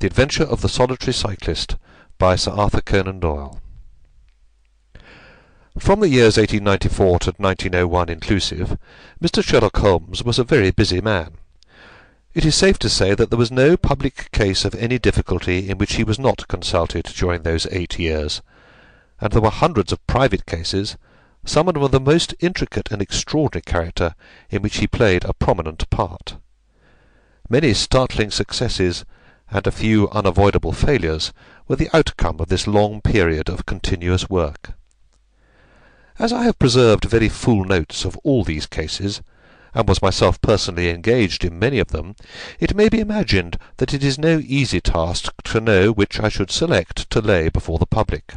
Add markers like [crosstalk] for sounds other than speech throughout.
The Adventure of the Solitary Cyclist by Sir Arthur Conan Doyle. From the years 1894 to 1901 inclusive, Mr. Sherlock Holmes was a very busy man. It is safe to say that there was no public case of any difficulty in which he was not consulted during those eight years, and there were hundreds of private cases, some of them of the most intricate and extraordinary character, in which he played a prominent part. Many startling successes and a few unavoidable failures were the outcome of this long period of continuous work. As I have preserved very full notes of all these cases, and was myself personally engaged in many of them, it may be imagined that it is no easy task to know which I should select to lay before the public.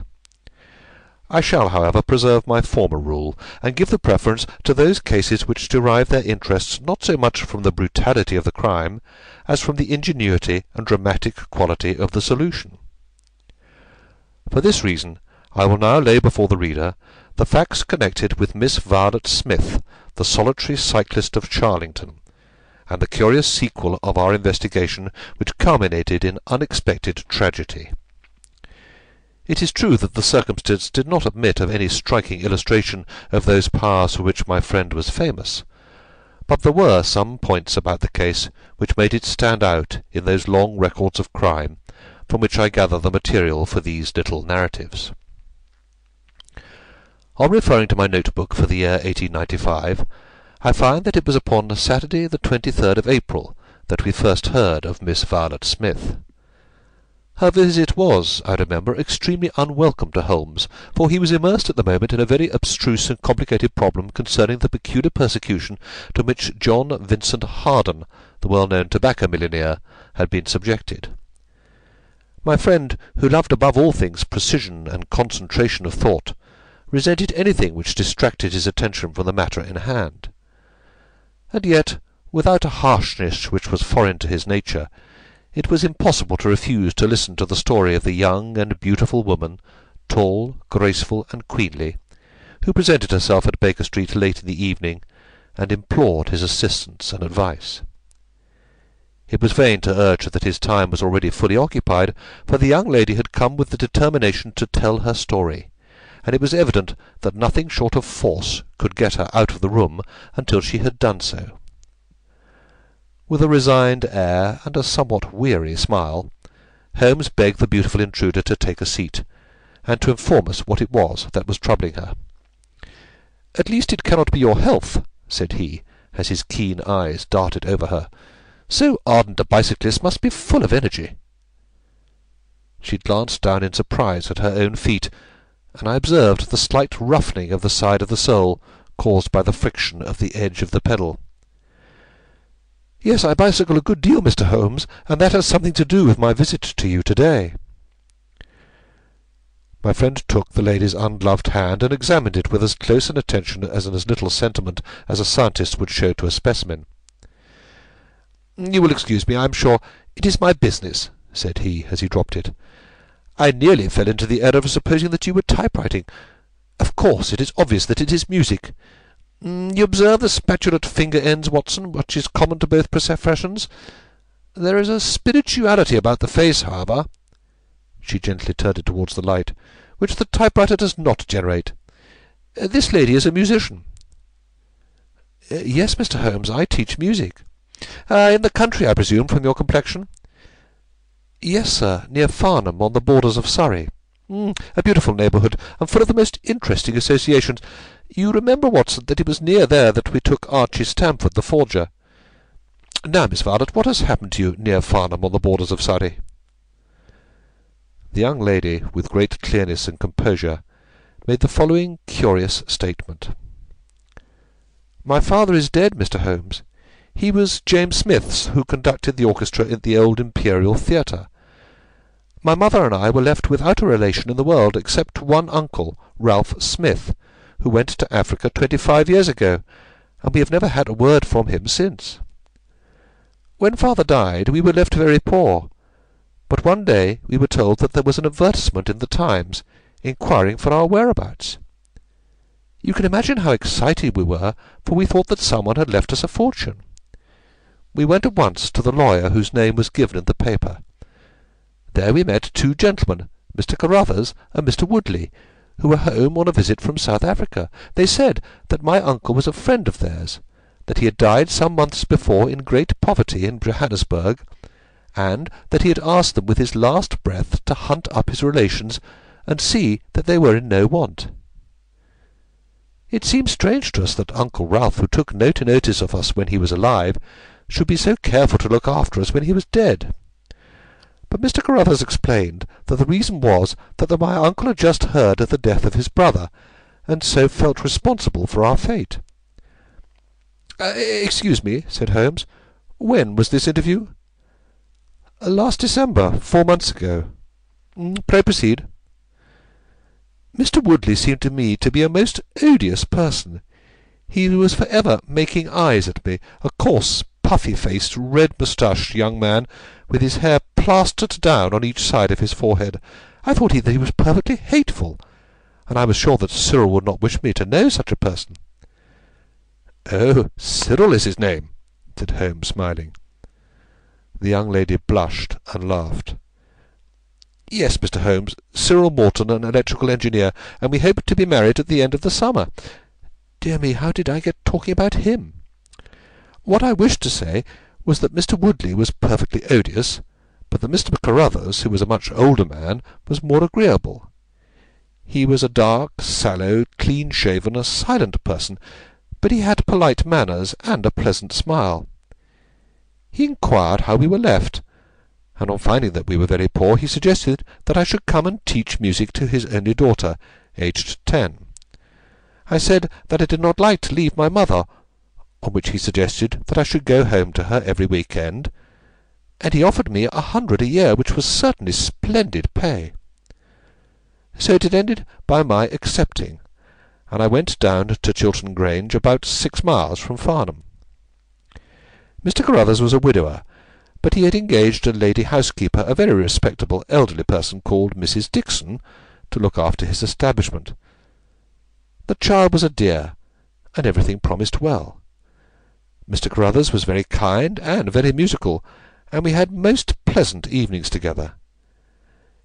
I shall, however, preserve my former rule, and give the preference to those cases which derive their interests not so much from the brutality of the crime as from the ingenuity and dramatic quality of the solution. For this reason I will now lay before the reader the facts connected with Miss Violet Smith, the solitary cyclist of Charlington, and the curious sequel of our investigation which culminated in unexpected tragedy. It is true that the circumstance did not admit of any striking illustration of those powers for which my friend was famous, but there were some points about the case which made it stand out in those long records of crime from which I gather the material for these little narratives. On referring to my note-book for the year 1895, I find that it was upon Saturday the 23rd of April that we first heard of Miss Violet Smith. Her visit was, I remember, extremely unwelcome to Holmes, for he was immersed at the moment in a very abstruse and complicated problem concerning the peculiar persecution to which John Vincent Harden, the well-known tobacco millionaire, had been subjected. My friend, who loved above all things precision and concentration of thought, resented anything which distracted his attention from the matter in hand. And yet, without a harshness which was foreign to his nature, it was impossible to refuse to listen to the story of the young and beautiful woman, tall, graceful, and queenly, who presented herself at Baker Street late in the evening, and implored his assistance and advice. It was vain to urge that his time was already fully occupied, for the young lady had come with the determination to tell her story and it was evident that nothing short of force could get her out of the room until she had done so. With a resigned air and a somewhat weary smile, Holmes begged the beautiful intruder to take a seat, and to inform us what it was that was troubling her. "At least it cannot be your health," said he, as his keen eyes darted over her. "So ardent a bicyclist must be full of energy." She glanced down in surprise at her own feet, and I observed the slight roughening of the side of the sole, caused by the friction of the edge of the pedal. "Yes, I bicycle a good deal, Mr. Holmes, and that has something to do with my visit to you to-day." My friend took the lady's ungloved hand and examined it with as close an attention as and as little sentiment as a scientist would show to a specimen. "You will excuse me, I am sure. It is my business," said he, as he dropped it. "I nearly fell into the error of supposing that you were typewriting. Of course, it is obvious that it is music. Mm, you observe the spatulate finger ends, Watson, which is common to both professions. There is a spirituality about the face, however," she gently turned it towards the light, "which the typewriter does not generate. This lady is a musician." "Yes, Mr. Holmes, I teach music." Uh, "In the country, I presume, from your complexion?" "Yes, sir, near Farnham, on the borders of Surrey." Mm, "A beautiful neighbourhood, and full of the most interesting associations. You remember, Watson, that it was near there that we took Archie Stamford, the forger. Now, Miss Violet, what has happened to you near Farnham, on the borders of Surrey?" The young lady, with great clearness and composure, made the following curious statement: "My father is dead, Mr. Holmes. He was James Smith's who conducted the orchestra in the old Imperial Theatre. My mother and I were left without a relation in the world except one uncle, Ralph Smith, who went to Africa twenty-five years ago, and we have never had a word from him since. When father died we were left very poor, but one day we were told that there was an advertisement in the Times inquiring for our whereabouts. You can imagine how excited we were, for we thought that someone had left us a fortune. We went at once to the lawyer whose name was given in the paper. There we met two gentlemen, Mr. Carruthers and Mr. Woodley, who were home on a visit from South Africa. They said that my uncle was a friend of theirs, that he had died some months before in great poverty in Johannesburg, and that he had asked them with his last breath to hunt up his relations and see that they were in no want. It seems strange to us that Uncle Ralph, who took no notice of us when he was alive, should be so careful to look after us when he was dead. But Mr. Carruthers explained that the reason was that my uncle had just heard of the death of his brother, and so felt responsible for our fate. Uh, excuse me, said Holmes. When was this interview? Uh, last December, four months ago. Mm, pray proceed. Mr. Woodley seemed to me to be a most odious person. He was for ever making eyes at me, a coarse, puffy-faced, red-moustached young man, with his hair plastered down on each side of his forehead. I thought he, that he was perfectly hateful, and I was sure that Cyril would not wish me to know such a person. Oh, Cyril is his name, said Holmes, smiling. The young lady blushed and laughed. Yes, Mr. Holmes, Cyril Morton, an electrical engineer, and we hope to be married at the end of the summer. Dear me, how did I get talking about him? What I wished to say was that Mr. Woodley was perfectly odious, but that Mr. Carruthers, who was a much older man, was more agreeable. He was a dark, sallow, clean-shaven, a silent person, but he had polite manners and a pleasant smile. He inquired how we were left, and on finding that we were very poor, he suggested that I should come and teach music to his only daughter, aged ten. I said that I did not like to leave my mother, on which he suggested that I should go home to her every week-end, and he offered me a hundred a year, which was certainly splendid pay. So it ended by my accepting, and I went down to Chiltern Grange, about six miles from Farnham. Mr. Carruthers was a widower, but he had engaged a lady housekeeper, a very respectable elderly person called Mrs. Dixon, to look after his establishment. The child was a dear, and everything promised well. Mr. Carruthers was very kind and very musical, and we had most pleasant evenings together.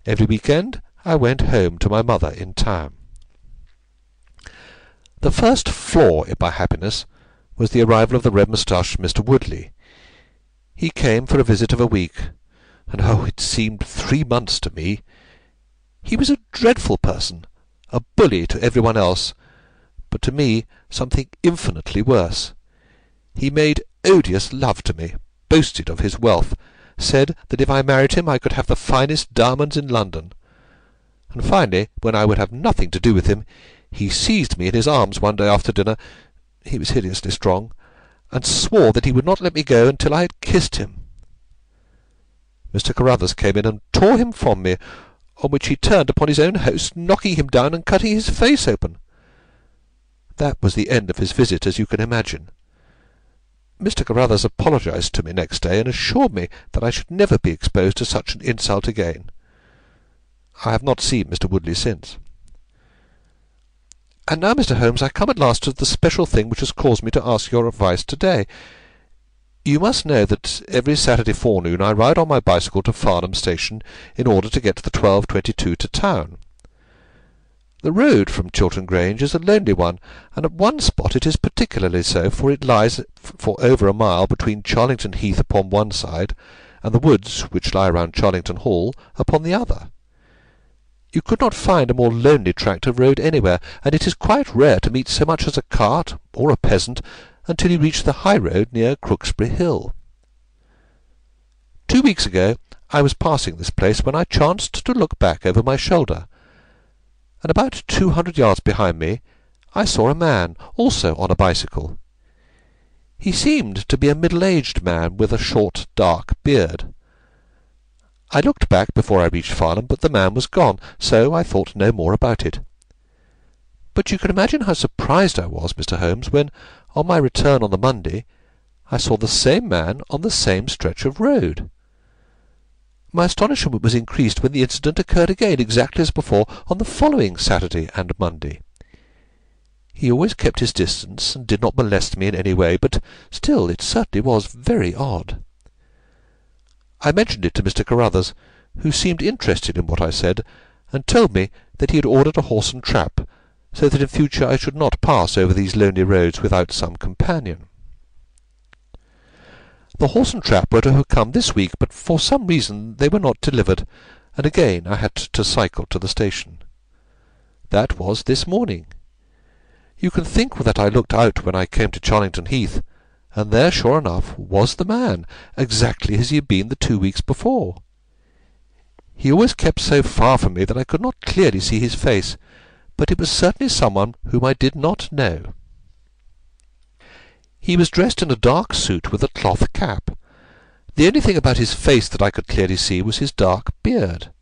Every week-end I went home to my mother in town. The first flaw in my happiness was the arrival of the red-moustached Mr. Woodley. He came for a visit of a week, and oh, it seemed three months to me. He was a dreadful person, a bully to every one else, but to me something infinitely worse. He made odious love to me, boasted of his wealth, said that if I married him I could have the finest diamonds in London. And finally, when I would have nothing to do with him, he seized me in his arms one day after dinner he was hideously strong and swore that he would not let me go until I had kissed him. Mr. Carruthers came in and tore him from me, on which he turned upon his own host, knocking him down and cutting his face open. That was the end of his visit, as you can imagine. Mr. Carruthers apologised to me next day, and assured me that I should never be exposed to such an insult again. I have not seen Mr. Woodley since. And now, Mr. Holmes, I come at last to the special thing which has caused me to ask your advice to-day. You must know that every Saturday forenoon I ride on my bicycle to Farnham Station in order to get the 12.22 to town. The road from Chiltern Grange is a lonely one, and at one spot it is particularly so, for it lies for over a mile between Charlington Heath upon one side, and the woods which lie round Charlington Hall upon the other. You could not find a more lonely tract of road anywhere, and it is quite rare to meet so much as a cart or a peasant until you reach the high road near Crooksbury Hill. Two weeks ago I was passing this place when I chanced to look back over my shoulder and about two hundred yards behind me I saw a man, also on a bicycle. He seemed to be a middle-aged man with a short dark beard. I looked back before I reached Farnham, but the man was gone, so I thought no more about it. But you can imagine how surprised I was, Mr. Holmes, when, on my return on the Monday, I saw the same man on the same stretch of road. My astonishment was increased when the incident occurred again, exactly as before, on the following Saturday and Monday. He always kept his distance, and did not molest me in any way, but still it certainly was very odd. I mentioned it to Mr. Carruthers, who seemed interested in what I said, and told me that he had ordered a horse and trap, so that in future I should not pass over these lonely roads without some companion. The horse and trap were to have come this week, but for some reason they were not delivered, and again I had to cycle to the station. That was this morning. You can think that I looked out when I came to Charlington Heath, and there, sure enough, was the man, exactly as he had been the two weeks before. He always kept so far from me that I could not clearly see his face, but it was certainly someone whom I did not know. He was dressed in a dark suit with a cloth cap. The only thing about his face that I could clearly see was his dark beard.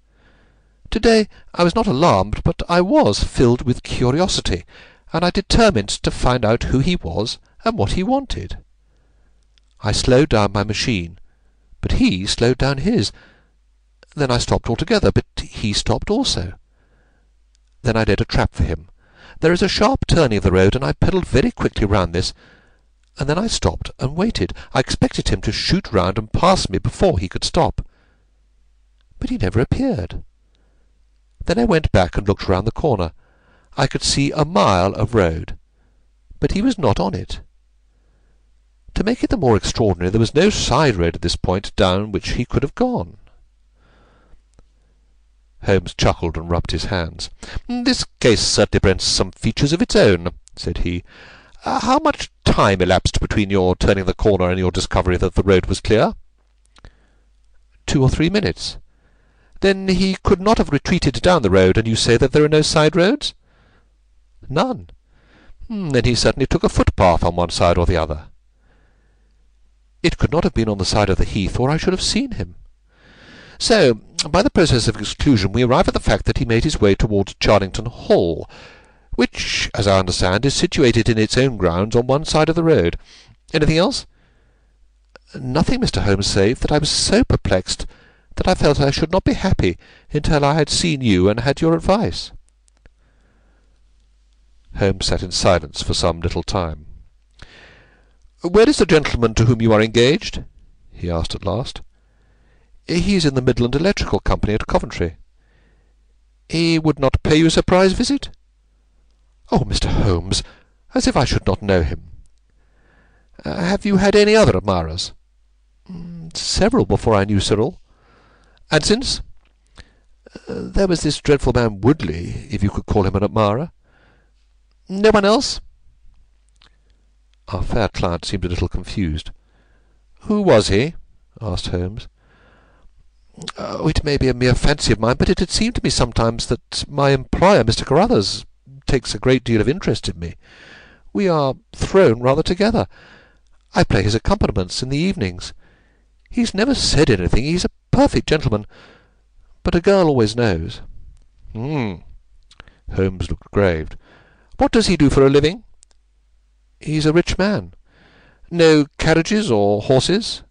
To-day I was not alarmed, but I was filled with curiosity, and I determined to find out who he was and what he wanted. I slowed down my machine, but he slowed down his. Then I stopped altogether, but he stopped also. Then I laid a trap for him. There is a sharp turning of the road, and I pedalled very quickly round this, and then I stopped and waited. I expected him to shoot round and pass me before he could stop. But he never appeared. Then I went back and looked round the corner. I could see a mile of road, but he was not on it. To make it the more extraordinary, there was no side road at this point down which he could have gone. Holmes chuckled and rubbed his hands. "This case certainly presents some features of its own," said he. Uh, how much time elapsed between your turning the corner and your discovery that the road was clear?" "Two or three minutes." "Then he could not have retreated down the road, and you say that there are no side roads?" "None." Hmm, "Then he certainly took a footpath on one side or the other." "It could not have been on the side of the heath, or I should have seen him. So, by the process of exclusion, we arrive at the fact that he made his way towards Charlington Hall which, as I understand, is situated in its own grounds on one side of the road. Anything else?" "Nothing, Mr. Holmes, save that I was so perplexed that I felt I should not be happy until I had seen you and had your advice." Holmes sat in silence for some little time. "Where is the gentleman to whom you are engaged?" he asked at last. "He is in the Midland Electrical Company at Coventry." "He would not pay you a surprise visit?" "Oh, Mr. Holmes! As if I should not know him!" Uh, "Have you had any other admirers?" Mm, "Several before I knew Cyril." "And since?" Uh, "There was this dreadful man Woodley, if you could call him an admirer." "No one else?" Our fair client seemed a little confused. "Who was he?" asked Holmes. "Oh, it may be a mere fancy of mine, but it had seemed to me sometimes that my employer, Mr. Carruthers takes a great deal of interest in me. We are thrown rather together. I play his accompaniments in the evenings. He's never said anything. He's a perfect gentleman. But a girl always knows. Hmm. Holmes looked grave. What does he do for a living? He's a rich man. No carriages or horses?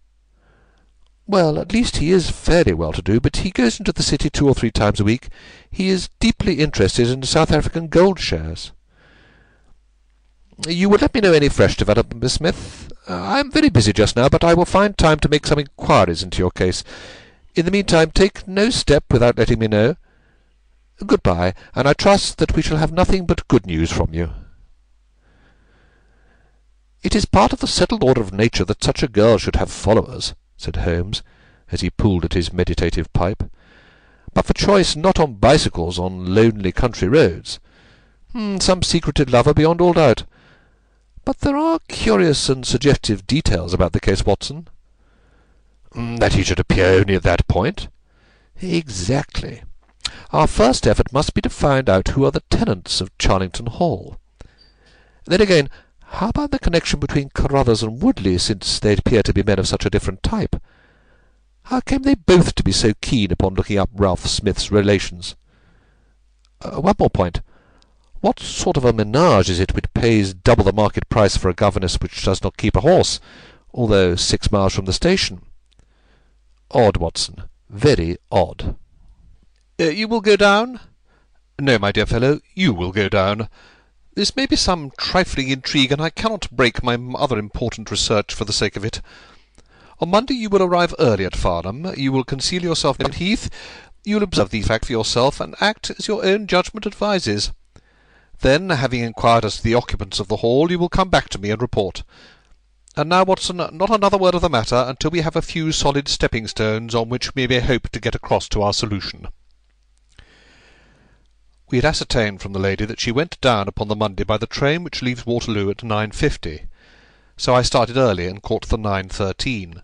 Well, at least he is fairly well to do, but he goes into the city two or three times a week. He is deeply interested in South African gold shares. You will let me know any fresh development, Miss Smith. Uh, I am very busy just now, but I will find time to make some inquiries into your case. In the meantime, take no step without letting me know. Good-bye, and I trust that we shall have nothing but good news from you. It is part of the settled order of nature that such a girl should have followers, said Holmes, as he pulled at his meditative pipe. But for choice not on bicycles on lonely country roads. Hmm, some secreted lover beyond all doubt. But there are curious and suggestive details about the case, Watson. Hmm, that he should appear only at that point? Exactly. Our first effort must be to find out who are the tenants of Charlington Hall. Then again, how about the connection between Carruthers and Woodley, since they appear to be men of such a different type? How came they both to be so keen upon looking up Ralph Smith's relations? Uh, one more point. What sort of a menage is it which pays double the market price for a governess which does not keep a horse, although six miles from the station? Odd, Watson. Very odd. Uh, you will go down? No, my dear fellow, you will go down. This may be some trifling intrigue, and I cannot break my other important research for the sake of it. On Monday you will arrive early at Farnham. You will conceal yourself in Heath. You will observe the fact for yourself, and act as your own judgment advises. Then, having inquired as to the occupants of the hall, you will come back to me and report. And now, Watson, not another word of the matter until we have a few solid stepping stones on which we may hope to get across to our solution. We had ascertained from the lady that she went down upon the Monday by the train which leaves Waterloo at nine fifty, so I started early and caught the nine thirteen.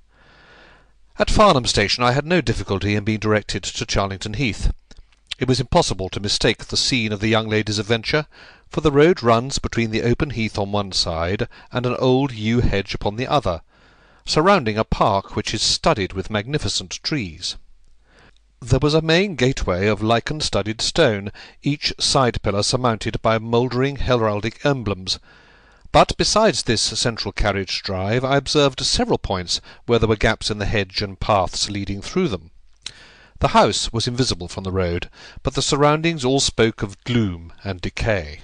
At Farnham station I had no difficulty in being directed to Charlington Heath. It was impossible to mistake the scene of the young lady's adventure, for the road runs between the open heath on one side and an old yew hedge upon the other, surrounding a park which is studded with magnificent trees. There was a main gateway of lichen-studded stone, each side pillar surmounted by mouldering heraldic emblems; but besides this central carriage drive I observed several points where there were gaps in the hedge and paths leading through them. The house was invisible from the road, but the surroundings all spoke of gloom and decay.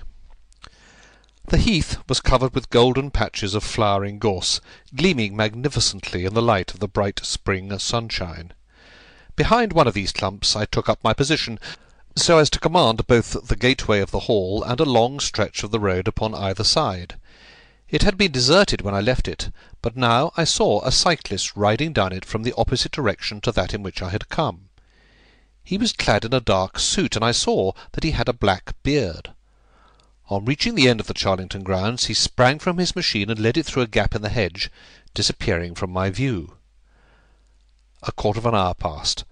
The heath was covered with golden patches of flowering gorse, gleaming magnificently in the light of the bright spring sunshine. Behind one of these clumps I took up my position, so as to command both the gateway of the hall and a long stretch of the road upon either side. It had been deserted when I left it, but now I saw a cyclist riding down it from the opposite direction to that in which I had come. He was clad in a dark suit, and I saw that he had a black beard. On reaching the end of the Charlington grounds he sprang from his machine and led it through a gap in the hedge, disappearing from my view. A quarter of an hour passed,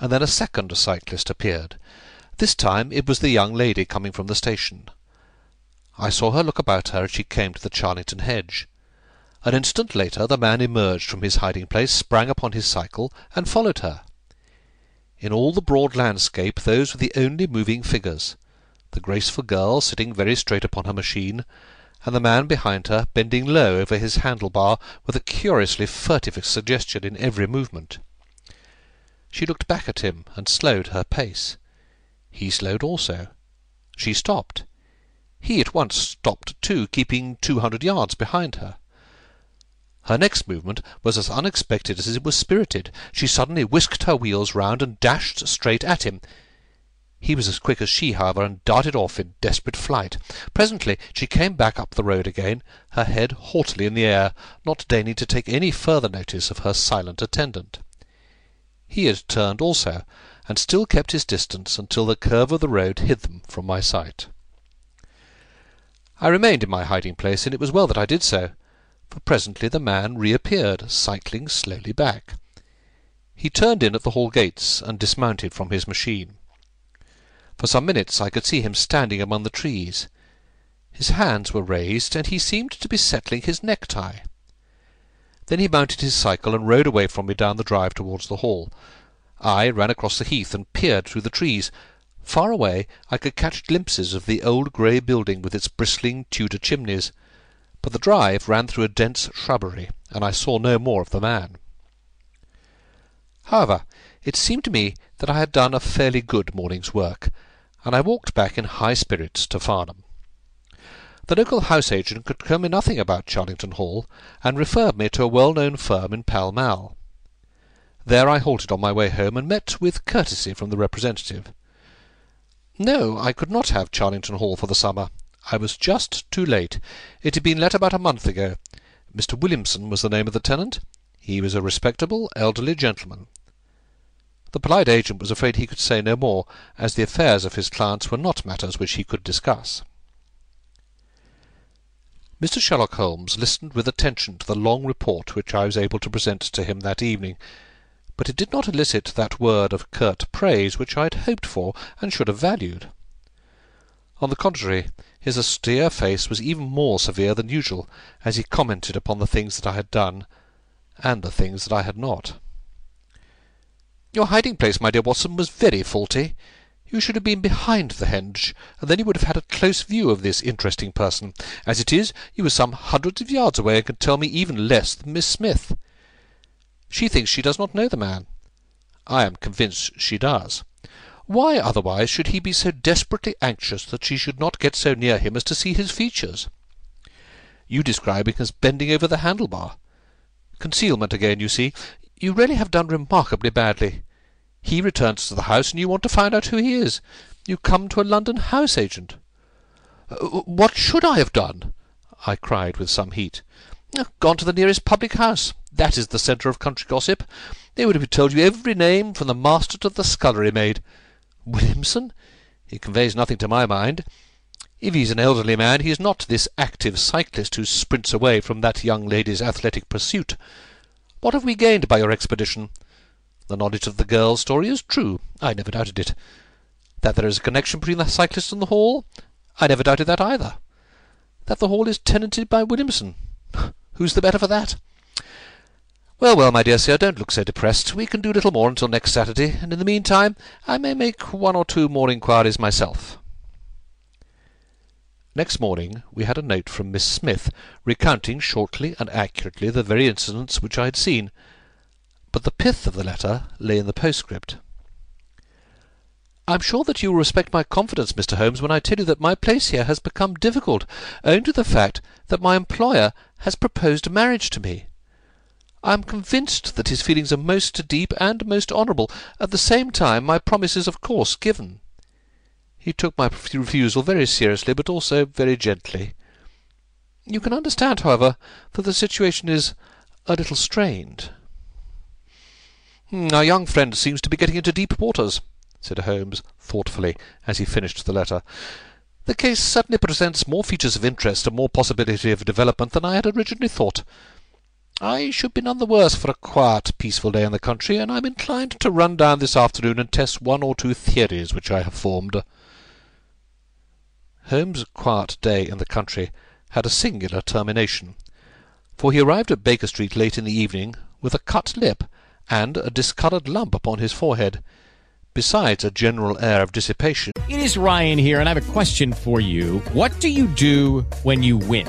and then a second cyclist appeared. This time it was the young lady coming from the station. I saw her look about her as she came to the Charlington hedge. An instant later the man emerged from his hiding-place, sprang upon his cycle, and followed her. In all the broad landscape those were the only moving figures the graceful girl sitting very straight upon her machine, and the man behind her bending low over his handle-bar with a curiously furtive suggestion in every movement. She looked back at him and slowed her pace. He slowed also. She stopped. He at once stopped too, keeping two hundred yards behind her. Her next movement was as unexpected as it was spirited. She suddenly whisked her wheels round and dashed straight at him. He was as quick as she, however, and darted off in desperate flight. Presently she came back up the road again, her head haughtily in the air, not deigning to take any further notice of her silent attendant. He had turned also, and still kept his distance until the curve of the road hid them from my sight. I remained in my hiding place, and it was well that I did so, for presently the man reappeared, cycling slowly back. He turned in at the hall gates, and dismounted from his machine. For some minutes I could see him standing among the trees. His hands were raised, and he seemed to be settling his necktie. Then he mounted his cycle and rode away from me down the drive towards the hall. I ran across the heath and peered through the trees. Far away I could catch glimpses of the old grey building with its bristling Tudor chimneys, but the drive ran through a dense shrubbery, and I saw no more of the man. However, it seemed to me that I had done a fairly good morning's work, and I walked back in high spirits to Farnham. The local house agent could tell me nothing about Charlington Hall, and referred me to a well-known firm in Pall Mall. There I halted on my way home, and met with courtesy from the representative. No, I could not have Charlington Hall for the summer. I was just too late. It had been let about a month ago. Mr. Williamson was the name of the tenant. He was a respectable, elderly gentleman. The polite agent was afraid he could say no more, as the affairs of his clients were not matters which he could discuss. Mr. Sherlock Holmes listened with attention to the long report which I was able to present to him that evening, but it did not elicit that word of curt praise which I had hoped for and should have valued. On the contrary, his austere face was even more severe than usual, as he commented upon the things that I had done, and the things that I had not. "Your hiding place, my dear Watson, was very faulty. You should have been behind the hedge, and then you would have had a close view of this interesting person. As it is, you were some hundreds of yards away, and can tell me even less than Miss Smith. She thinks she does not know the man. I am convinced she does. Why, otherwise, should he be so desperately anxious that she should not get so near him as to see his features? You describe him as bending over the handle-bar. Concealment again, you see. You really have done remarkably badly. He returns to the house, and you want to find out who he is. You come to a London house agent. Uh, what should I have done? I cried with some heat. Gone to the nearest public house. That is the centre of country gossip. They would have told you every name, from the master to the scullery maid. Williamson? He conveys nothing to my mind. If he's an elderly man, he is not this active cyclist who sprints away from that young lady's athletic pursuit. What have we gained by your expedition? The knowledge of the girl's story is true. I never doubted it. That there is a connection between the cyclist and the Hall? I never doubted that either. That the Hall is tenanted by Williamson? [laughs] Who's the better for that? Well, well, my dear sir, don't look so depressed. We can do little more until next Saturday, and in the meantime I may make one or two more inquiries myself. Next morning we had a note from Miss Smith, recounting shortly and accurately the very incidents which I had seen, but the pith of the letter lay in the postscript. I am sure that you will respect my confidence, Mr. Holmes, when I tell you that my place here has become difficult, owing to the fact that my employer has proposed marriage to me. I am convinced that his feelings are most deep and most honourable. At the same time, my promise is of course given. He took my refusal very seriously, but also very gently. You can understand, however, that the situation is a little strained. Hmm, our young friend seems to be getting into deep waters, said Holmes thoughtfully, as he finished the letter. The case certainly presents more features of interest and more possibility of development than I had originally thought. I should be none the worse for a quiet, peaceful day in the country, and I am inclined to run down this afternoon and test one or two theories which I have formed. Holmes' quiet day in the country had a singular termination, for he arrived at Baker Street late in the evening with a cut lip and a discoloured lump upon his forehead, besides a general air of dissipation. It is Ryan here, and I have a question for you. What do you do when you win?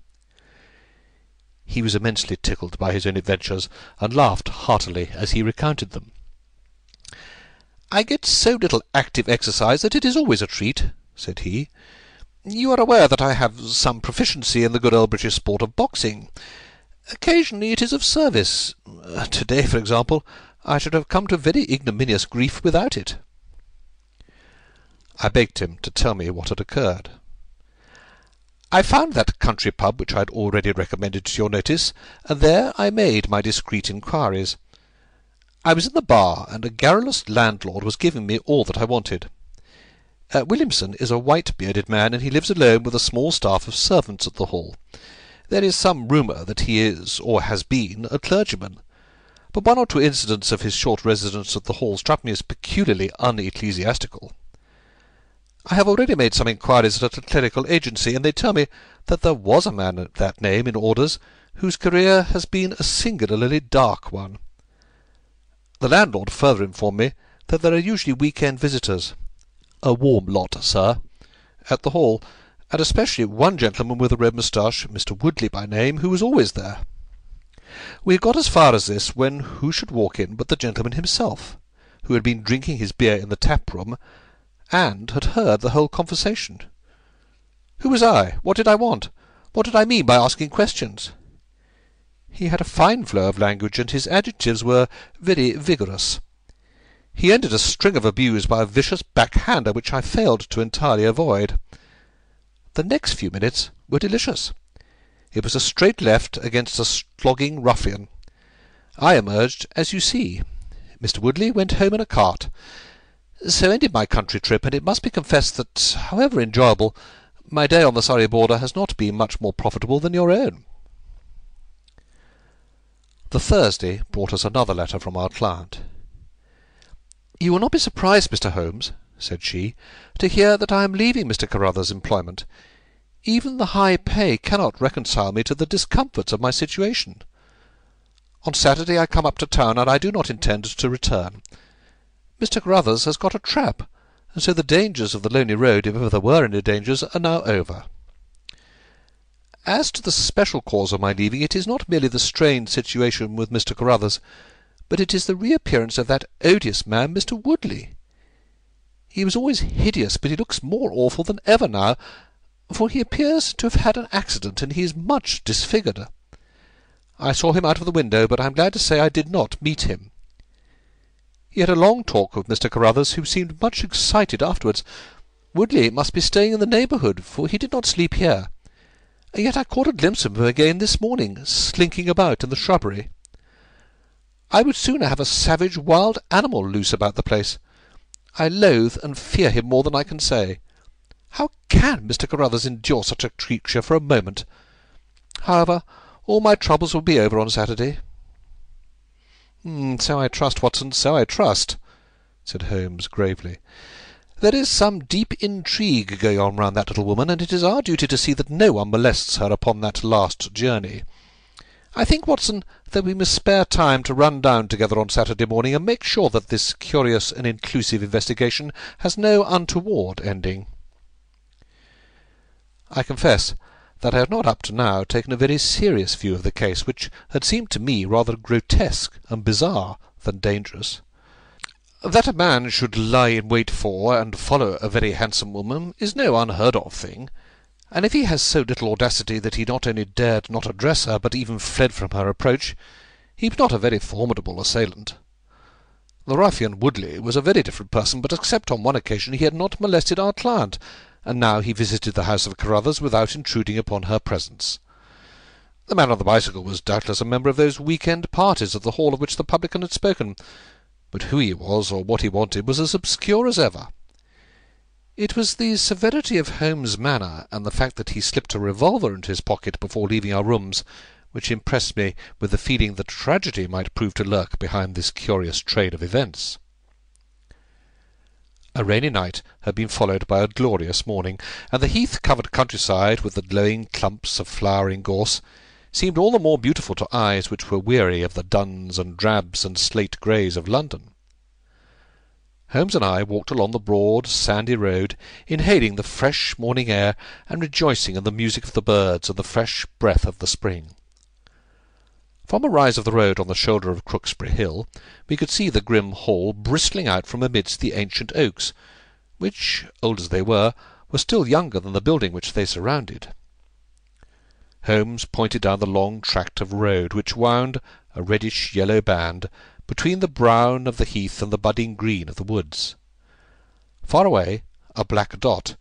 He was immensely tickled by his own adventures, and laughed heartily as he recounted them. "I get so little active exercise that it is always a treat," said he. "You are aware that I have some proficiency in the good old British sport of boxing. Occasionally it is of service. To day, for example, I should have come to very ignominious grief without it." I begged him to tell me what had occurred. I found that country pub which I had already recommended to your notice, and there I made my discreet inquiries. I was in the bar, and a garrulous landlord was giving me all that I wanted. Uh, Williamson is a white-bearded man, and he lives alone with a small staff of servants at the Hall. There is some rumour that he is, or has been, a clergyman, but one or two incidents of his short residence at the Hall struck me as peculiarly unecclesiastical. I have already made some inquiries at a clerical agency, and they tell me that there was a man of that name in orders whose career has been a singularly dark one. The landlord further informed me that there are usually week-end visitors, a warm lot, sir, at the Hall, and especially one gentleman with a red moustache, Mr. Woodley by name, who was always there. We had got as far as this when who should walk in but the gentleman himself, who had been drinking his beer in the tap-room, and had heard the whole conversation. Who was I? What did I want? What did I mean by asking questions? He had a fine flow of language, and his adjectives were very vigorous. He ended a string of abuse by a vicious backhander which I failed to entirely avoid. The next few minutes were delicious. It was a straight left against a slogging ruffian. I emerged, as you see. Mr. Woodley went home in a cart. So ended my country trip, and it must be confessed that, however enjoyable, my day on the Surrey border has not been much more profitable than your own. The Thursday brought us another letter from our client. You will not be surprised, Mr. Holmes, said she, to hear that I am leaving Mr. Carruthers' employment. Even the high pay cannot reconcile me to the discomforts of my situation. On Saturday I come up to town, and I do not intend to return. Mr. Carruthers has got a trap, and so the dangers of the lonely road, if ever there were any dangers, are now over. As to the special cause of my leaving, it is not merely the strained situation with Mr. Carruthers, but it is the reappearance of that odious man, Mr. Woodley. He was always hideous, but he looks more awful than ever now, for he appears to have had an accident, and he is much disfigured. I saw him out of the window, but I am glad to say I did not meet him. He had a long talk with Mr. Carruthers, who seemed much excited afterwards. Woodley must be staying in the neighbourhood, for he did not sleep here and yet I caught a glimpse of him again this morning, slinking about in the shrubbery. I would sooner have a savage wild animal loose about the place. I loathe and fear him more than I can say. How can Mr. Carruthers endure such a creature for a moment? However, all my troubles will be over on Saturday. Mm, so I trust, Watson, so I trust, said Holmes gravely. There is some deep intrigue going on round that little woman, and it is our duty to see that no one molests her upon that last journey. I think, Watson, that we must spare time to run down together on Saturday morning and make sure that this curious and inclusive investigation has no untoward ending. I confess that I have not up to now taken a very serious view of the case, which had seemed to me rather grotesque and bizarre than dangerous. That a man should lie in wait for and follow a very handsome woman is no unheard of thing, and if he has so little audacity that he not only dared not address her, but even fled from her approach, he was not a very formidable assailant. The ruffian Woodley was a very different person, but except on one occasion he had not molested our client, and now he visited the house of Carruthers without intruding upon her presence. The man on the bicycle was doubtless a member of those week-end parties at the Hall of which the publican had spoken, but who he was or what he wanted was as obscure as ever. It was the severity of Holmes' manner, and the fact that he slipped a revolver into his pocket before leaving our rooms, which impressed me with the feeling that tragedy might prove to lurk behind this curious train of events. A rainy night had been followed by a glorious morning, and the heath-covered countryside, with the glowing clumps of flowering gorse, seemed all the more beautiful to eyes which were weary of the duns and drabs and slate greys of London. Holmes and I walked along the broad, sandy road, inhaling the fresh morning air and rejoicing in the music of the birds and the fresh breath of the spring. From a rise of the road on the shoulder of Crooksbury Hill, we could see the grim Hall bristling out from amidst the ancient oaks, which, old as they were, were still younger than the building which they surrounded. Holmes pointed down the long tract of road which wound, a reddish-yellow band, between the brown of the heath and the budding green of the woods. Far away, a black dot,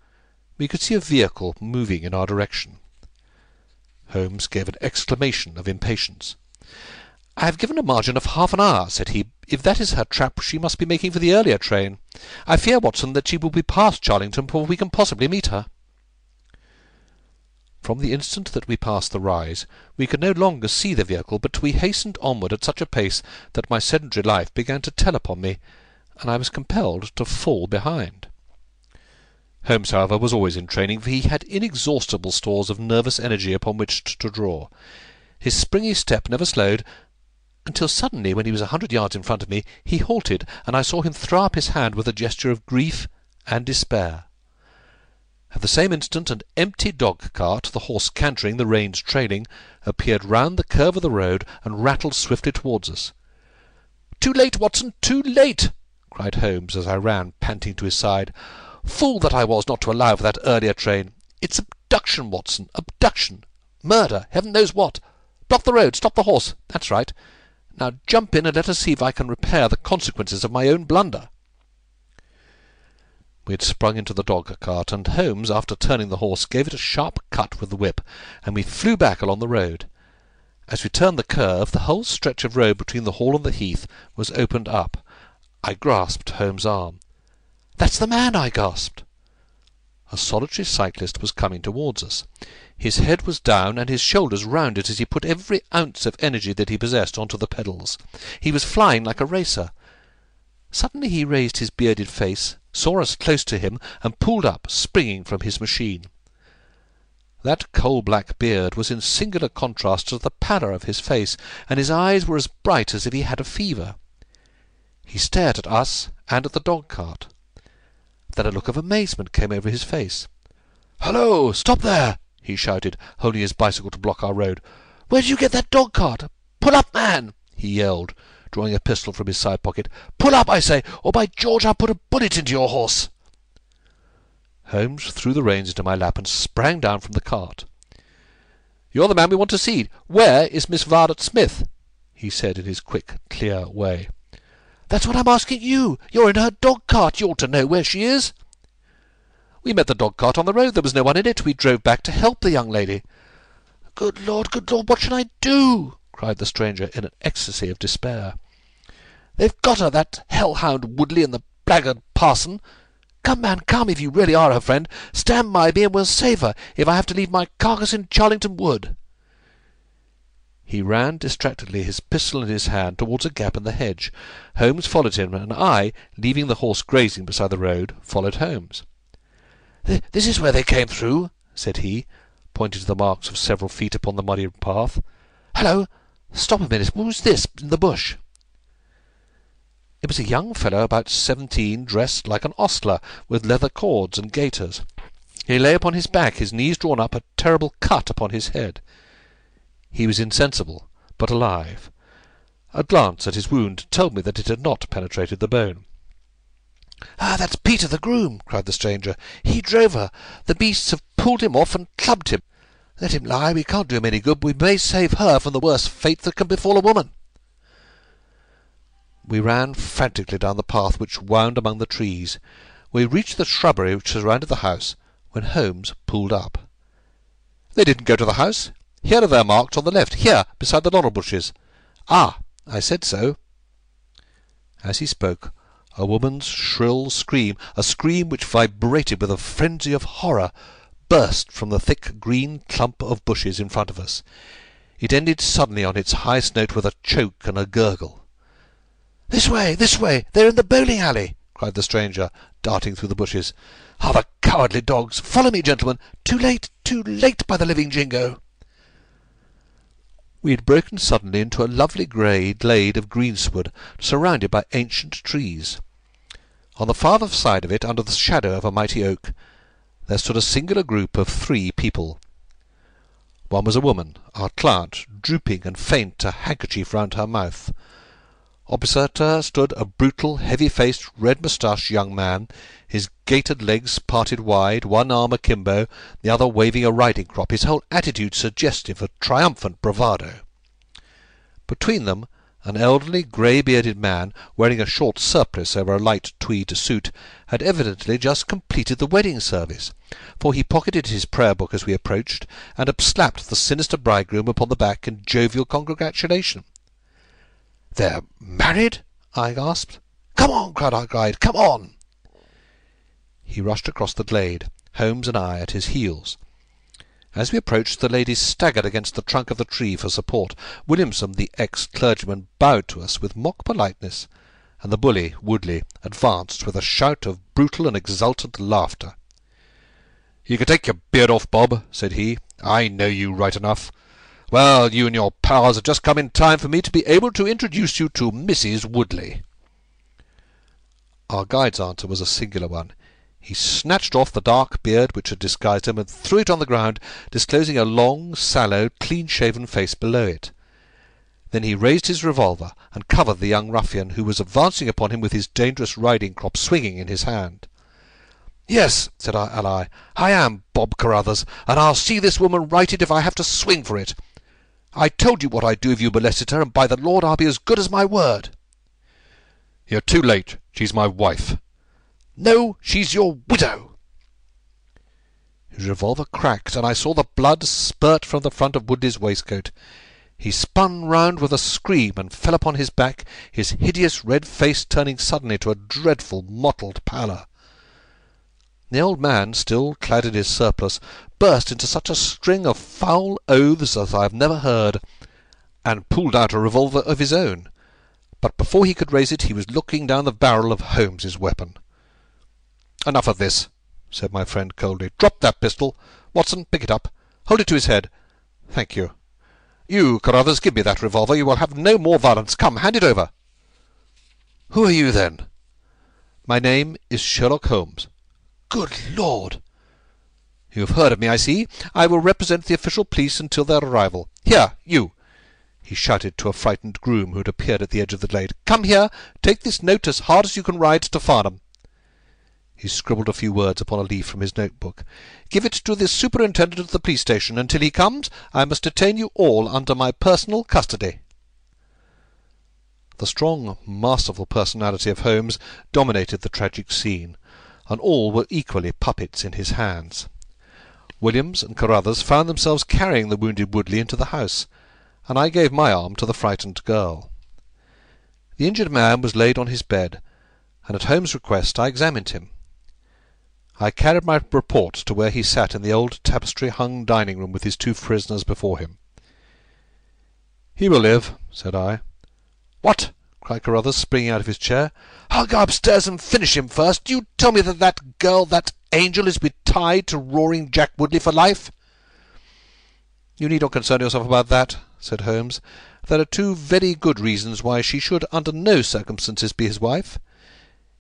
we could see a vehicle moving in our direction. Holmes gave an exclamation of impatience. I have given a margin of half an hour, said he. If that is her trap, she must be making for the earlier train. I fear, Watson, that she will be past Charlington before we can possibly meet her. From the instant that we passed the rise, we could no longer see the vehicle, but we hastened onward at such a pace that my sedentary life began to tell upon me, and I was compelled to fall behind. Holmes, however, was always in training, for he had inexhaustible stores of nervous energy upon which to draw. His springy step never slowed, until suddenly, when he was a hundred yards in front of me, he halted, and I saw him throw up his hand with a gesture of grief and despair. At the same instant an empty dog-cart, the horse cantering, the reins trailing, appeared round the curve of the road and rattled swiftly towards us. "Too late, Watson, too late!" cried Holmes, as I ran panting to his side. "Fool that I was not to allow for that earlier train! It's abduction, Watson, abduction! Murder, heaven knows what! Block the road, stop the horse! That's right. Now jump in and let us see if I can repair the consequences of my own blunder." We had sprung into the dog-cart, and Holmes, after turning the horse, gave it a sharp cut with the whip, and we flew back along the road. As we turned the curve, the whole stretch of road between the Hall and the Heath was opened up. I grasped Holmes' arm. "That's the man!" I gasped. A solitary cyclist was coming towards us. His head was down, and his shoulders rounded as he put every ounce of energy that he possessed on to the pedals. He was flying like a racer. Suddenly he raised his bearded face, saw us close to him, and pulled up, springing from his machine. That coal-black beard was in singular contrast to the pallor of his face, and his eyes were as bright as if he had a fever. He stared at us and at the dog-cart. Then a look of amazement came over his face. "Hallo! Stop there!" He shouted, holding his bicycle to block our road. "Where did you get that dog-cart? Pull up, man!" he yelled, drawing a pistol from his side pocket. "Pull up, I say, or by George I'll put a bullet into your horse!" Holmes threw the reins into my lap and sprang down from the cart. "You're the man we want to see. Where is Miss Violet Smith?" he said in his quick, clear way. "That's what I'm asking you. You're in her dog-cart. You ought to know where she is." "We met the dog-cart on the road. There was no one in it. We drove back to help the young lady." "Good Lord, good Lord, what shall I do?" cried the stranger in an ecstasy of despair. "They've got her, that hell-hound Woodley and the blackguard parson. Come, man, come, if you really are her friend. Stand by me, and we'll save her, if I have to leave my carcass in Charlington Wood." He ran distractedly, his pistol in his hand, towards a gap in the hedge. Holmes followed him, and I, leaving the horse grazing beside the road, followed Holmes. "This is where they came through," said he, pointing to the marks of several feet upon the muddy path. "Hallo! Stop a minute. Who's this in the bush?" It was a young fellow about seventeen, dressed like an ostler, with leather cords and gaiters. He lay upon his back, his knees drawn up, a terrible cut upon his head. He was insensible, but alive. A glance at his wound told me that it had not penetrated the bone. "Ah, that's Peter the groom!" cried the stranger. "He drove her. The beasts have pulled him off and clubbed him. Let him lie. We can't do him any good, we may save her from the worst fate that can befall a woman." We ran frantically down the path which wound among the trees. We reached the shrubbery which surrounded the house, when Holmes pulled up. "They didn't go to the house. Here are their marks on the left, here, beside the laurel bushes. Ah! I said so." As he spoke, a woman's shrill scream, a scream which vibrated with a frenzy of horror, burst from the thick green clump of bushes in front of us. It ended suddenly on its highest note with a choke and a gurgle. "This way, this way! They're in the bowling alley!" cried the stranger, darting through the bushes. "Ah, the cowardly dogs! Follow me, gentlemen! Too late, too late, by the living Jingo!" We had broken suddenly into a lovely grey glade of greensward, surrounded by ancient trees. On the farther side of it, under the shadow of a mighty oak, there stood a singular group of three people. One was a woman, our client, drooping and faint, a handkerchief round her mouth. Opposite her stood a brutal, heavy-faced, red-moustached young man, his gaitered legs parted wide, one arm akimbo, the other waving a riding crop, his whole attitude suggestive of triumphant bravado. Between them an elderly, grey-bearded man, wearing a short surplice over a light tweed suit, had evidently just completed the wedding service, for he pocketed his prayer book as we approached, and slapped the sinister bridegroom upon the back in jovial congratulation. "They're married?" I gasped. "Come on!" cried our guide. "Come on!" He rushed across the glade, Holmes and I at his heels. As we approached, the lady staggered against the trunk of the tree for support. Williamson, the ex-clergyman, bowed to us with mock politeness, and the bully, Woodley, advanced with a shout of brutal and exultant laughter. "You can take your beard off, Bob," said he. "I know you right enough. Well, you and your pals have just come in time for me to be able to introduce you to Mrs. Woodley." Our guide's answer was a singular one. He snatched off the dark beard which had disguised him, and threw it on the ground, disclosing a long, sallow, clean-shaven face below it. Then he raised his revolver, and covered the young ruffian, who was advancing upon him with his dangerous riding-crop swinging in his hand. "Yes," said our ally, "I am Bob Carruthers, and I'll see this woman righted if I have to swing for it. I told you what I'd do if you molested her, and by the Lord I'll be as good as my word." "You're too late. She's my wife. No, she's your widow!" His revolver cracked, and I saw the blood spurt from the front of Woodley's waistcoat. He spun round with a scream and fell upon his back, his hideous red face turning suddenly to a dreadful mottled pallor. The old man, still clad in his surplice, burst into such a string of foul oaths as I have never heard, and pulled out a revolver of his own. But before he could raise it, he was looking down the barrel of Holmes's weapon. "Enough of this," said my friend coldly. "Drop that pistol. Watson, pick it up. Hold it to his head. Thank you. You, Carruthers, give me that revolver. You will have no more violence. Come, hand it over." "Who are you, then?" "My name is Sherlock Holmes." "Good Lord!" "You have heard of me, I see. I will represent the official police until their arrival. Here, you!" he shouted to a frightened groom who had appeared at the edge of the glade. "Come here. Take this note as hard as you can ride to Farnham. He scribbled a few words upon a leaf from his notebook. "Give it to the superintendent of the police station. Until he comes, I must detain you all under my personal custody." The strong, masterful personality of Holmes dominated the tragic scene, and all were equally puppets in his hands. Williams and Carruthers found themselves carrying the wounded Woodley into the house, and I gave my arm to the frightened girl. The injured man was laid on his bed, and at Holmes' request I examined him. I carried my report to where he sat in the old tapestry-hung dining-room with his two prisoners before him. "He will live," said I. "What!" cried Carruthers, springing out of his chair. "I'll go upstairs and finish him first. Do you tell me that that girl, that angel, is to be tied to roaring Jack Woodley for life?" "You need not concern yourself about that," said Holmes. "There are two very good reasons why she should under no circumstances be his wife.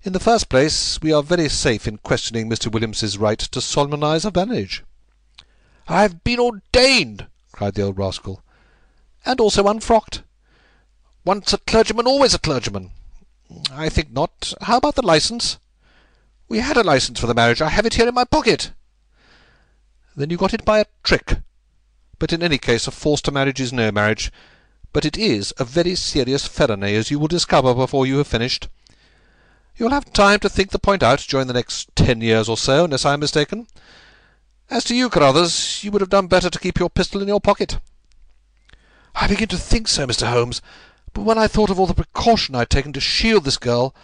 In the first place, we are very safe in questioning Mr. Williams's right to solemnize a marriage." "I have been ordained!" cried the old rascal. "And also unfrocked. Once a clergyman, always a clergyman." "I think not. How about the licence?" "We had a licence for the marriage. I have it here in my pocket." "Then you got it by a trick. But in any case a forced marriage is no marriage. But it is a very serious felony, as you will discover before you have finished. You'll have time to think the point out during the next ten years or so, unless I am mistaken. As to you, Carruthers, you would have done better to keep your pistol in your pocket." "I begin to think so, Mr. Holmes. But when I thought of all the precaution I had taken to shield this girl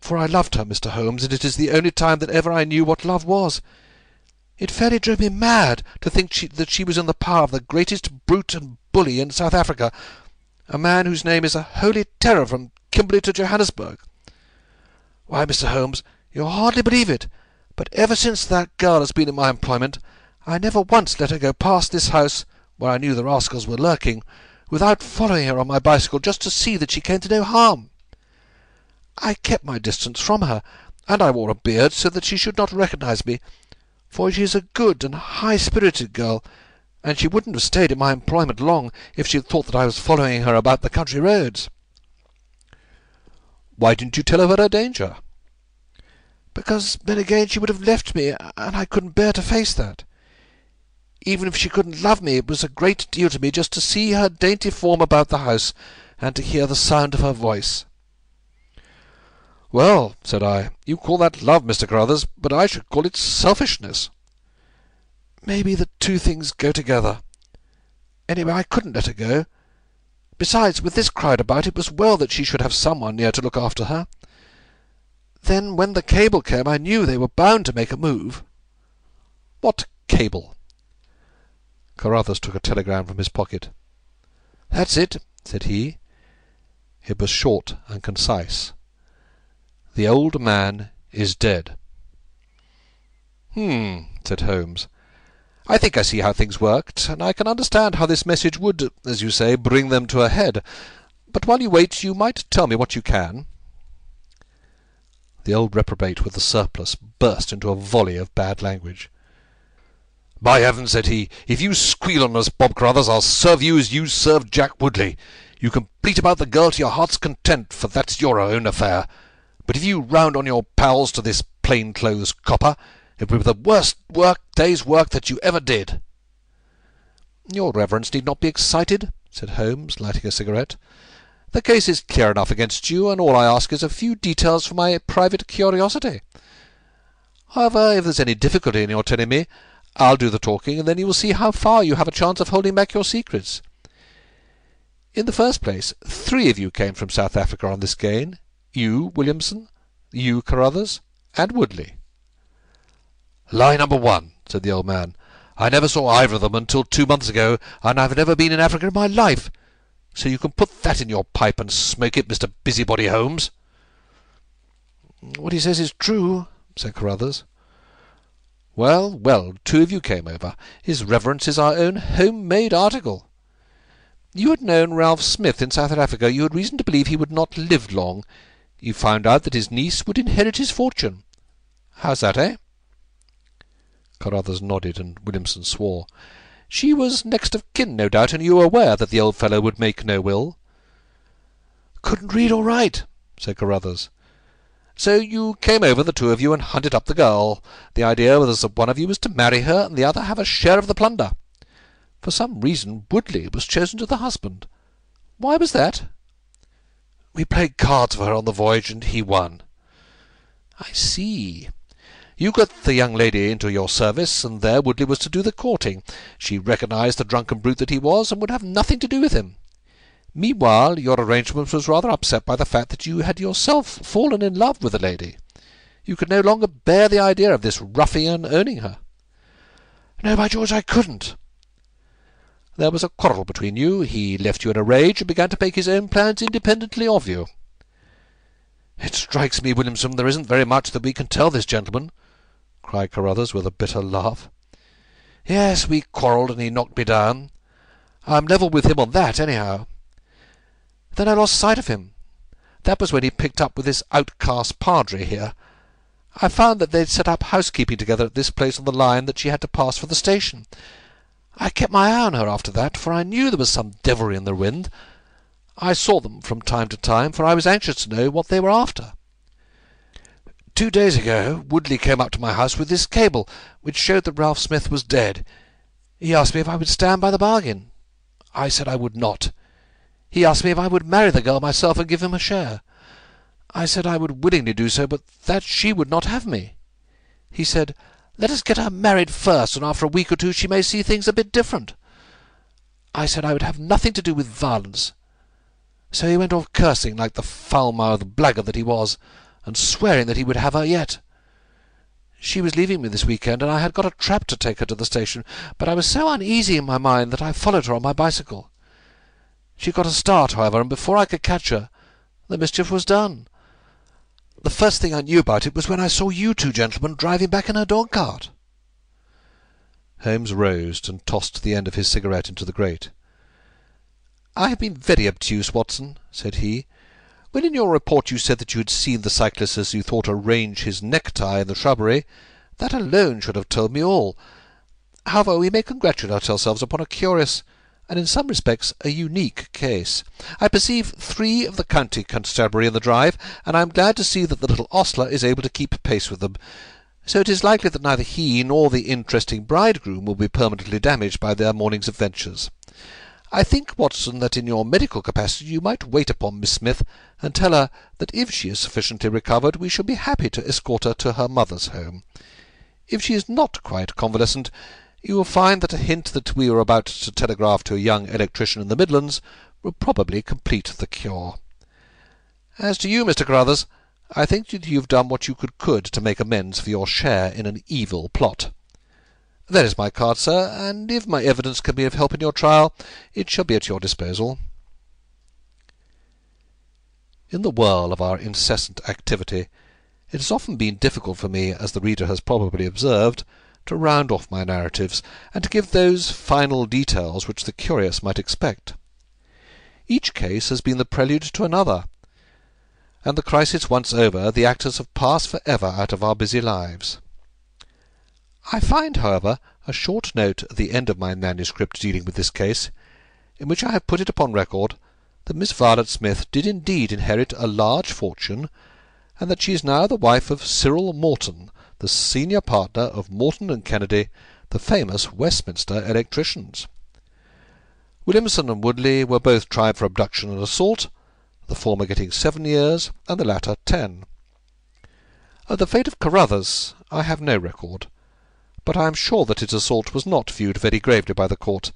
for I loved her, Mr. Holmes, and it is the only time that ever I knew what love was it fairly drove me mad to think she, that she was in the power of the greatest brute and bully in South Africa, a man whose name is a holy terror from Kimberley to Johannesburg. Why, Mr. Holmes, you'll hardly believe it, but ever since that girl has been in my employment, I never once let her go past this house, where I knew the rascals were lurking, without following her on my bicycle just to see that she came to no harm. I kept my distance from her, and I wore a beard so that she should not recognize me, for she is a good and high-spirited girl, and she wouldn't have stayed in my employment long if she had thought that I was following her about the country roads. Why didn't you tell her of her danger?" "Because then again she would have left me, and I couldn't bear to face that. Even if she couldn't love me, it was a great deal to me just to see her dainty form about the house, and to hear the sound of her voice." "Well," said I, "you call that love, Mr. Carruthers, but I should call it selfishness." "Maybe the two things go together. Anyway, I couldn't let her go. Besides, with this crowd about, it was well that she should have some one near to look after her. Then, when the cable came, I knew they were bound to make a move." "What cable?" Carruthers took a telegram from his pocket. "That's it," said he. It was short and concise. "The old man is dead." "H'm," said Holmes. "I think I see how things worked, and I can understand how this message would, as you say, bring them to a head. But while you wait you might tell me what you can." The old reprobate with the surplice burst into a volley of bad language. "By heaven," said he, "if you squeal on us, Bob Carruthers, I'll serve you as you served Jack Woodley. You can bleat about the girl to your heart's content, for that's your own affair. But if you round on your pals to this plain clothes copper, it will be the worst work day's work that you ever did." "Your reverence need not be excited," said Holmes, lighting a cigarette. "The case is clear enough against you, and all I ask is a few details for my private curiosity. However, if there's any difficulty in your telling me, I'll do the talking, and then you will see how far you have a chance of holding back your secrets. In the first place, three of you came from South Africa on this gain you, Williamson, you, Carruthers, and Woodley." "Lie number one," said the old man. "I never saw either of them until two months ago, and I've never been in Africa in my life. So you can put that in your pipe and smoke it, Mr. Busybody Holmes." "What he says is true," said Carruthers. "Well, well, two of you came over. His reverence is our own home-made article. You had known Ralph Smith in South Africa. You had reason to believe he would not live long. You found out that his niece would inherit his fortune. How's that, eh?" Carruthers nodded, and Williamson swore. "She was next of kin, no doubt, and you were aware that the old fellow would make no will?" "Couldn't read or write," said Carruthers. So you came over, the two of you, and hunted up the girl. The idea was that one of you was to marry her, and the other have a share of the plunder. For some reason Woodley was chosen to the husband. Why was that?" "We played cards for her on the voyage, and he won." "I see. You got the young lady into your service, and there Woodley was to do the courting. She recognized the drunken brute that he was, and would have nothing to do with him. Meanwhile your arrangement was rather upset by the fact that you had yourself fallen in love with the lady. You could no longer bear the idea of this ruffian owning her." "No, by George, I couldn't." "There was a quarrel between you. He left you in a rage, and began to make his own plans independently of you." "It strikes me, Williamson, there isn't very much that we can tell this gentleman," cried Carruthers, with a bitter laugh. "Yes, we quarrelled, and he knocked me down. I'm level with him on that, anyhow. Then I lost sight of him. That was when he picked up with this outcast padre here. I found that they'd set up housekeeping together at this place on the line that she had to pass for the station. I kept my eye on her after that, for I knew there was some devilry in the wind. I saw them from time to time, for I was anxious to know what they were after. Two days ago Woodley came up to my house with this cable, which showed that Ralph Smith was dead. He asked me if I would stand by the bargain. I said I would not. He asked me if I would marry the girl myself and give him a share. I said I would willingly do so, but that she would not have me. He said, Let us get her married first, and after a week or two she may see things a bit different. I said I would have nothing to do with violence. So he went off cursing like the foul-mouthed blackguard that he was, and swearing that he would have her yet. She was leaving me this week-end, and I had got a trap to take her to the station, but I was so uneasy in my mind that I followed her on my bicycle. She got a start, however, and before I could catch her, the mischief was done. The first thing I knew about it was when I saw you two gentlemen driving back in her dog-cart." Holmes rose and tossed the end of his cigarette into the grate. "I have been very obtuse, Watson," said he. "When in your report you said that you had seen the cyclist as you thought arrange his necktie in the shrubbery, that alone should have told me all. However, we may congratulate ourselves upon a curious and in some respects a unique case. I perceive three of the county constabulary in the drive, and I am glad to see that the little ostler is able to keep pace with them. So it is likely that neither he nor the interesting bridegroom will be permanently damaged by their morning's adventures. I think, Watson, that in your medical capacity you might wait upon Miss Smith and tell her that if she is sufficiently recovered we shall be happy to escort her to her mother's home. If she is not quite convalescent, you will find that a hint that we are about to telegraph to a young electrician in the Midlands will probably complete the cure. As to you, Mr. Carruthers, I think that you have done what you could to make amends for your share in an evil plot. There is my card, sir, and if my evidence can be of help in your trial, it shall be at your disposal. In the whirl of our incessant activity, it has often been difficult for me, as the reader has probably observed, to round off my narratives, and to give those final details which the curious might expect. Each case has been the prelude to another, and the crisis once over, the actors have passed for ever out of our busy lives. I find, however, a short note at the end of my manuscript dealing with this case, in which I have put it upon record that Miss Violet Smith did indeed inherit a large fortune, and that she is now the wife of Cyril Morton, the senior partner of Morton and Kennedy, the famous Westminster electricians. Williamson and Woodley were both tried for abduction and assault, the former getting seven years and the latter ten. Of the fate of Carruthers I have no record, but I am sure that his assault was not viewed very gravely by the court,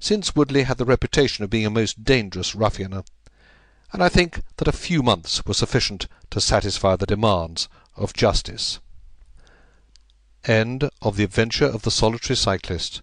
since Woodley had the reputation of being a most dangerous ruffianer, and I think that a few months were sufficient to satisfy the demands of justice. End of the Adventure of the Solitary Cyclist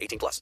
18 plus.